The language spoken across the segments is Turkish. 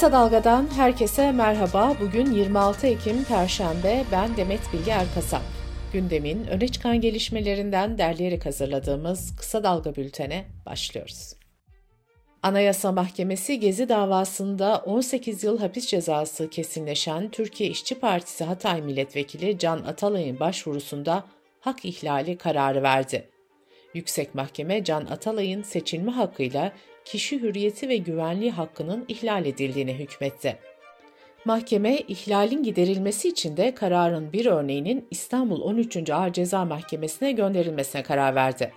Kısa Dalga'dan herkese merhaba. Bugün 26 Ekim Perşembe. Ben Demet Bilge Erkasap. Gündemin öne çıkan gelişmelerinden derleyerek hazırladığımız Kısa Dalga bültene başlıyoruz. Anayasa Mahkemesi Gezi davasında 18 yıl hapis cezası kesinleşen Türkiye İşçi Partisi Hatay Milletvekili Can Atalay'ın başvurusunda hak ihlali kararı verdi. Yüksek Mahkeme Can Atalay'ın seçilme hakkıyla kişi hürriyeti ve güvenliği hakkının ihlal edildiğine hükmetti. Mahkeme, ihlalin giderilmesi için de kararın bir örneğinin İstanbul 13. Ağır Ceza Mahkemesi'ne gönderilmesine karar verdi.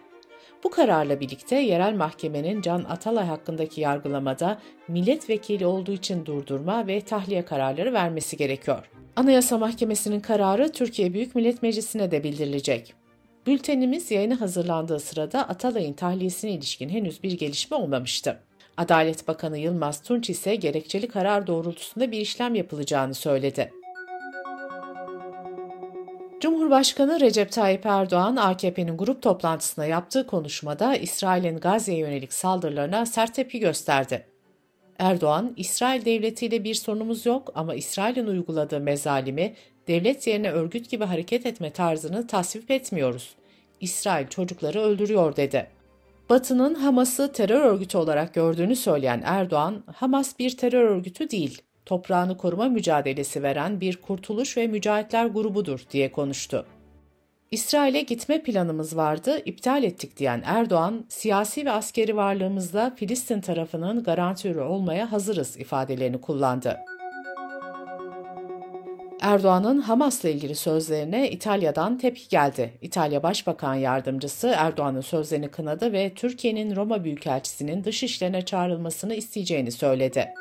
Bu kararla birlikte yerel mahkemenin Can Atalay hakkındaki yargılamada milletvekili olduğu için durdurma ve tahliye kararları vermesi gerekiyor. Anayasa Mahkemesi'nin kararı Türkiye Büyük Millet Meclisi'ne de bildirilecek. Bültenimiz yayına hazırlandığı sırada Atalay'ın tahliyesine ilişkin henüz bir gelişme olmamıştı. Adalet Bakanı Yılmaz Tunç ise gerekçeli karar doğrultusunda bir işlem yapılacağını söyledi. Cumhurbaşkanı Recep Tayyip Erdoğan, AKP'nin grup toplantısında yaptığı konuşmada İsrail'in Gazze'ye yönelik saldırılarına sert tepki gösterdi. Erdoğan, İsrail devletiyle bir sorunumuz yok ama İsrail'in uyguladığı mezalimi, devlet yerine örgüt gibi hareket etme tarzını tasvip etmiyoruz. İsrail çocukları öldürüyor dedi. Batı'nın Hamas'ı terör örgütü olarak gördüğünü söyleyen Erdoğan, Hamas bir terör örgütü değil, toprağını koruma mücadelesi veren bir kurtuluş ve mücahitler grubudur diye konuştu. İsrail'e gitme planımız vardı, iptal ettik diyen Erdoğan, siyasi ve askeri varlığımızda Filistin tarafının garantörü olmaya hazırız ifadelerini kullandı. Erdoğan'ın Hamas'la ilgili sözlerine İtalya'dan tepki geldi. İtalya Başbakan Yardımcısı Erdoğan'ın sözlerini kınadı ve Türkiye'nin Roma Büyükelçisi'nin dışişlerine çağrılmasını isteyeceğini söyledi.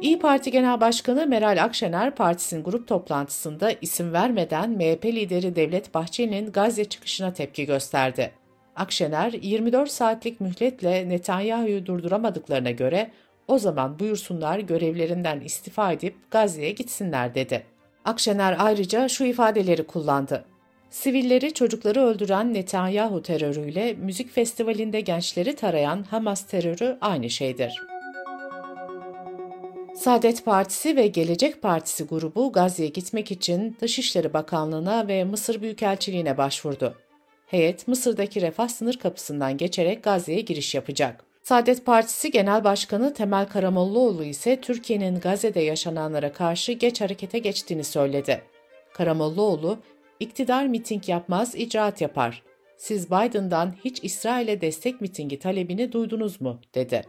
İyi Parti Genel Başkanı Meral Akşener partisinin grup toplantısında isim vermeden MHP lideri Devlet Bahçeli'nin Gazze çıkışına tepki gösterdi. Akşener, 24 saatlik mühletle Netanyahu'yu durduramadıklarına göre o zaman buyursunlar görevlerinden istifa edip Gazze'ye gitsinler dedi. Akşener ayrıca şu ifadeleri kullandı. Sivilleri çocukları öldüren Netanyahu terörüyle müzik festivalinde gençleri tarayan Hamas terörü aynı şeydir. Saadet Partisi ve Gelecek Partisi grubu Gazze'ye gitmek için Dışişleri Bakanlığı'na ve Mısır Büyükelçiliğine başvurdu. Heyet Mısır'daki refah sınır kapısından geçerek Gazze'ye giriş yapacak. Saadet Partisi Genel Başkanı Temel Karamollaoğlu ise Türkiye'nin Gazze'de yaşananlara karşı geç harekete geçtiğini söyledi. Karamollaoğlu, iktidar miting yapmaz, icraat yapar. Siz Biden'dan hiç İsrail'e destek mitingi talebini duydunuz mu? dedi.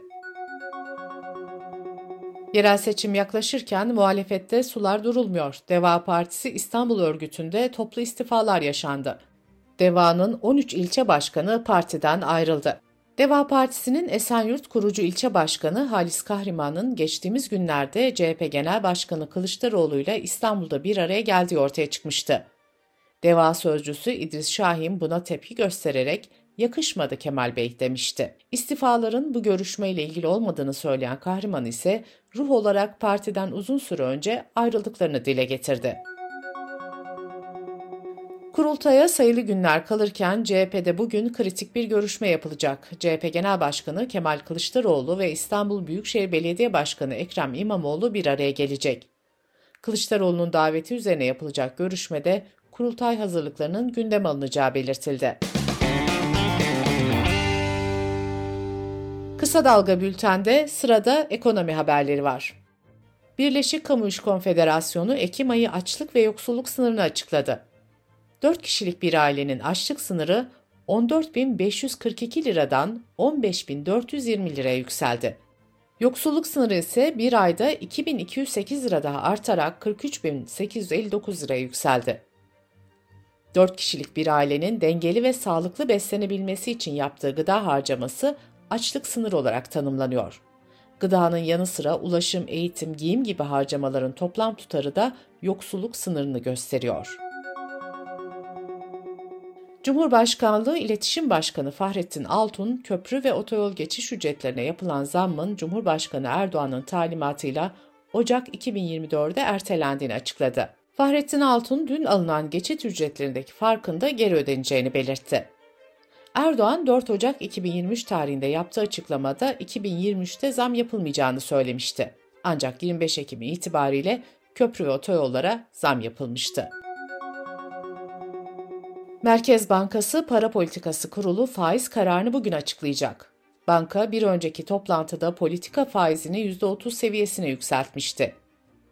Yerel seçim yaklaşırken muhalefette sular durulmuyor. Deva Partisi İstanbul örgütünde toplu istifalar yaşandı. Deva'nın 13 ilçe başkanı partiden ayrıldı. Deva Partisi'nin Esenyurt kurucu ilçe başkanı Halis Kahriman'ın geçtiğimiz günlerde CHP Genel Başkanı Kılıçdaroğlu ile İstanbul'da bir araya geldiği ortaya çıkmıştı. Deva sözcüsü İdris Şahin buna tepki göstererek yakışmadı Kemal Bey demişti. İstifaların bu görüşmeyle ilgili olmadığını söyleyen Kahraman ise ruh olarak partiden uzun süre önce ayrıldıklarını dile getirdi. Kurultaya sayılı günler kalırken CHP'de bugün kritik bir görüşme yapılacak. CHP Genel Başkanı Kemal Kılıçdaroğlu ve İstanbul Büyükşehir Belediye Başkanı Ekrem İmamoğlu bir araya gelecek. Kılıçdaroğlu'nun daveti üzerine yapılacak görüşmede kurultay hazırlıklarının gündem alınacağı belirtildi. Kısa Dalga Bülten'de sırada ekonomi haberleri var. Birleşik Kamu İş Konfederasyonu Ekim ayı açlık ve yoksulluk sınırını açıkladı. 4 kişilik bir ailenin açlık sınırı 14.542 liradan 15.420 liraya yükseldi. Yoksulluk sınırı ise bir ayda 2208 lira daha artarak 43.859 liraya yükseldi. 4 kişilik bir ailenin dengeli ve sağlıklı beslenebilmesi için yaptığı gıda harcaması açlık sınırı olarak tanımlanıyor. Gıdanın yanı sıra ulaşım, eğitim, giyim gibi harcamaların toplam tutarı da yoksulluk sınırını gösteriyor. Cumhurbaşkanlığı İletişim Başkanı Fahrettin Altun, köprü ve otoyol geçiş ücretlerine yapılan zammın Cumhurbaşkanı Erdoğan'ın talimatıyla Ocak 2024'de ertelendiğini açıkladı. Fahrettin Altun dün alınan geçit ücretlerindeki farkın da geri ödeneceğini belirtti. Erdoğan 4 Ocak 2023 tarihinde yaptığı açıklamada 2023'te zam yapılmayacağını söylemişti. Ancak 25 Ekim itibariyle köprü ve otoyollara zam yapılmıştı. Merkez Bankası Para Politikası Kurulu faiz kararını bugün açıklayacak. Banka bir önceki toplantıda politika faizini %30 seviyesine yükseltmişti.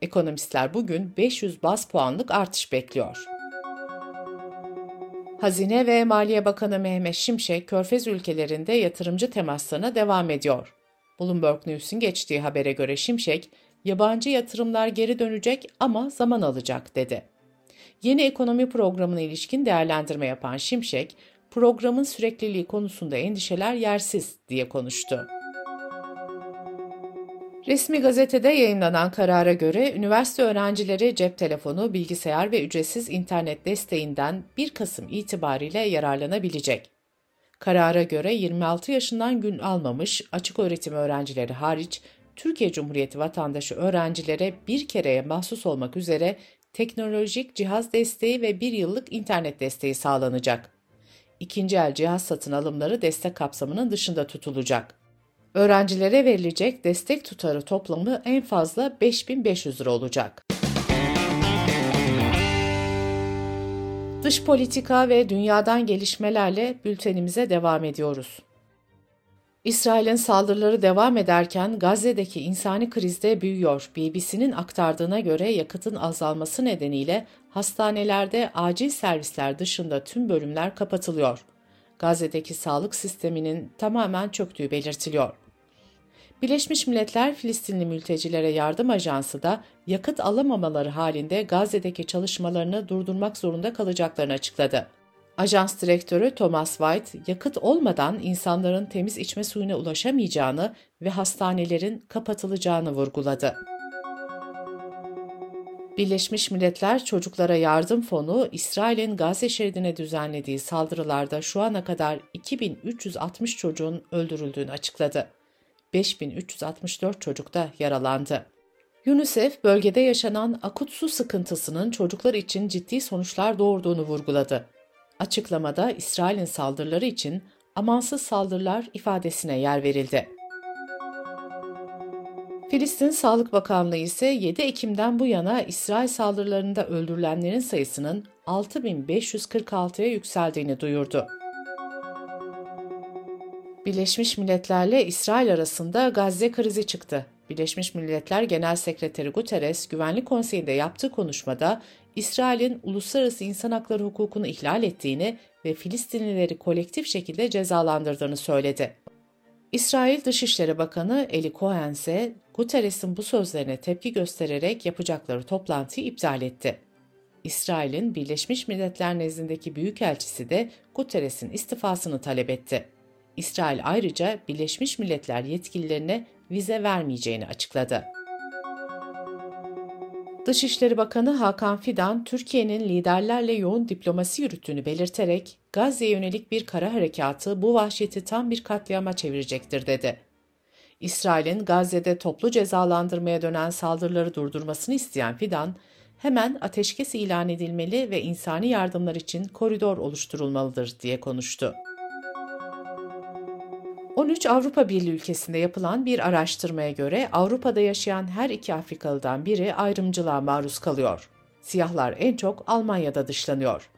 Ekonomistler bugün 500 bas puanlık artış bekliyor. Hazine ve Maliye Bakanı Mehmet Şimşek, Körfez ülkelerinde yatırımcı temaslarına devam ediyor. Bloomberg News'un geçtiği habere göre Şimşek, yabancı yatırımlar geri dönecek ama zaman alacak dedi. Yeni ekonomi programına ilişkin değerlendirme yapan Şimşek, programın sürekliliği konusunda endişeler yersiz diye konuştu. Resmi gazetede yayınlanan karara göre üniversite öğrencileri cep telefonu, bilgisayar ve ücretsiz internet desteğinden 1 Kasım itibariyle yararlanabilecek. Karara göre 26 yaşından gün almamış açık öğretim öğrencileri hariç Türkiye Cumhuriyeti vatandaşı öğrencilere bir kereye mahsus olmak üzere teknolojik cihaz desteği ve bir yıllık internet desteği sağlanacak. İkinci el cihaz satın alımları destek kapsamının dışında tutulacak. Öğrencilere verilecek destek tutarı toplamı en fazla 5500 lira olacak. Dış politika ve dünyadan gelişmelerle bültenimize devam ediyoruz. İsrail'in saldırıları devam ederken Gazze'deki insani krizde büyüyor. BBC'nin aktardığına göre yakıtın azalması nedeniyle hastanelerde acil servisler dışında tüm bölümler kapatılıyor. Gazze'deki sağlık sisteminin tamamen çöktüğü belirtiliyor. Birleşmiş Milletler Filistinli Mültecilere Yardım Ajansı da yakıt alamamaları halinde Gazze'deki çalışmalarını durdurmak zorunda kalacaklarını açıkladı. Ajans direktörü Thomas White, yakıt olmadan insanların temiz içme suyuna ulaşamayacağını ve hastanelerin kapatılacağını vurguladı. Birleşmiş Milletler Çocuklara Yardım Fonu, İsrail'in Gazze şeridine düzenlediği saldırılarda şu ana kadar 2360 çocuğun öldürüldüğünü açıkladı. 5364 çocuk da yaralandı. UNICEF, bölgede yaşanan akut su sıkıntısının çocuklar için ciddi sonuçlar doğurduğunu vurguladı. Açıklamada İsrail'in saldırıları için amansız saldırılar ifadesine yer verildi. Filistin Sağlık Bakanlığı ise 7 Ekim'den bu yana İsrail saldırılarında öldürülenlerin sayısının 6546'ya yükseldiğini duyurdu. Birleşmiş Milletler'le İsrail arasında Gazze krizi çıktı. Birleşmiş Milletler Genel Sekreteri Guterres, Güvenlik Konseyi'nde yaptığı konuşmada İsrail'in uluslararası insan hakları hukukunu ihlal ettiğini ve Filistinlileri kolektif şekilde cezalandırdığını söyledi. İsrail Dışişleri Bakanı Eli Cohen ise Guterres'in bu sözlerine tepki göstererek yapacakları toplantıyı iptal etti. İsrail'in Birleşmiş Milletler nezdindeki büyükelçisi de Guterres'in istifasını talep etti. İsrail ayrıca Birleşmiş Milletler yetkililerine vize vermeyeceğini açıkladı. Dışişleri Bakanı Hakan Fidan, Türkiye'nin liderlerle yoğun diplomasi yürüttüğünü belirterek, Gazze'ye yönelik bir kara harekatı bu vahşeti tam bir katliama çevirecektir dedi. İsrail'in Gazze'de toplu cezalandırmaya dönen saldırıları durdurmasını isteyen Fidan, hemen ateşkes ilan edilmeli ve insani yardımlar için koridor oluşturulmalıdır diye konuştu. 13 Avrupa Birliği ülkesinde yapılan bir araştırmaya göre Avrupa'da yaşayan her iki Afrikalıdan biri ayrımcılığa maruz kalıyor. Siyahlar en çok Almanya'da dışlanıyor.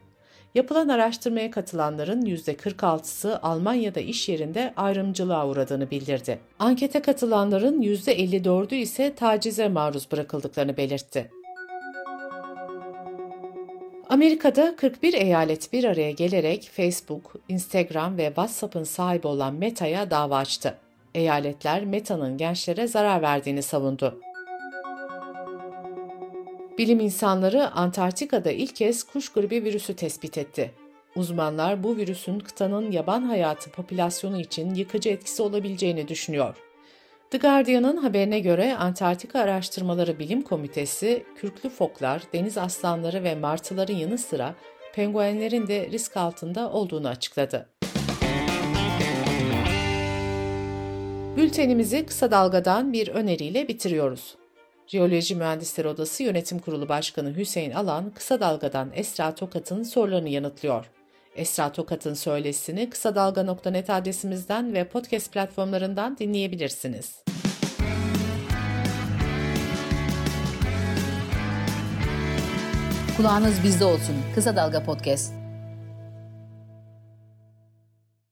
Yapılan araştırmaya katılanların %46'sı Almanya'da iş yerinde ayrımcılığa uğradığını bildirdi. Ankete katılanların %54'ü ise tacize maruz bırakıldıklarını belirtti. Amerika'da 41 eyalet bir araya gelerek Facebook, Instagram ve WhatsApp'ın sahibi olan Meta'ya dava açtı. Eyaletler Meta'nın gençlere zarar verdiğini savundu. Bilim insanları Antarktika'da ilk kez kuş gribi virüsü tespit etti. Uzmanlar bu virüsün kıtanın yaban hayatı popülasyonu için yıkıcı etkisi olabileceğini düşünüyor. The Guardian'ın haberine göre Antarktika Araştırmaları Bilim Komitesi, kürklü foklar, deniz aslanları ve martıların yanı sıra penguenlerin de risk altında olduğunu açıkladı. Bültenimizi kısa dalgadan bir öneriyle bitiriyoruz. Jeoloji Mühendisleri Odası Yönetim Kurulu Başkanı Hüseyin Alan, kısa dalgadan Esra Tokat'ın sorularını yanıtlıyor. Esra Tokat'ın söylesini kısa dalga.net adresimizden ve podcast platformlarından dinleyebilirsiniz. Kulağınız bizde olsun. Kısa Dalga Podcast.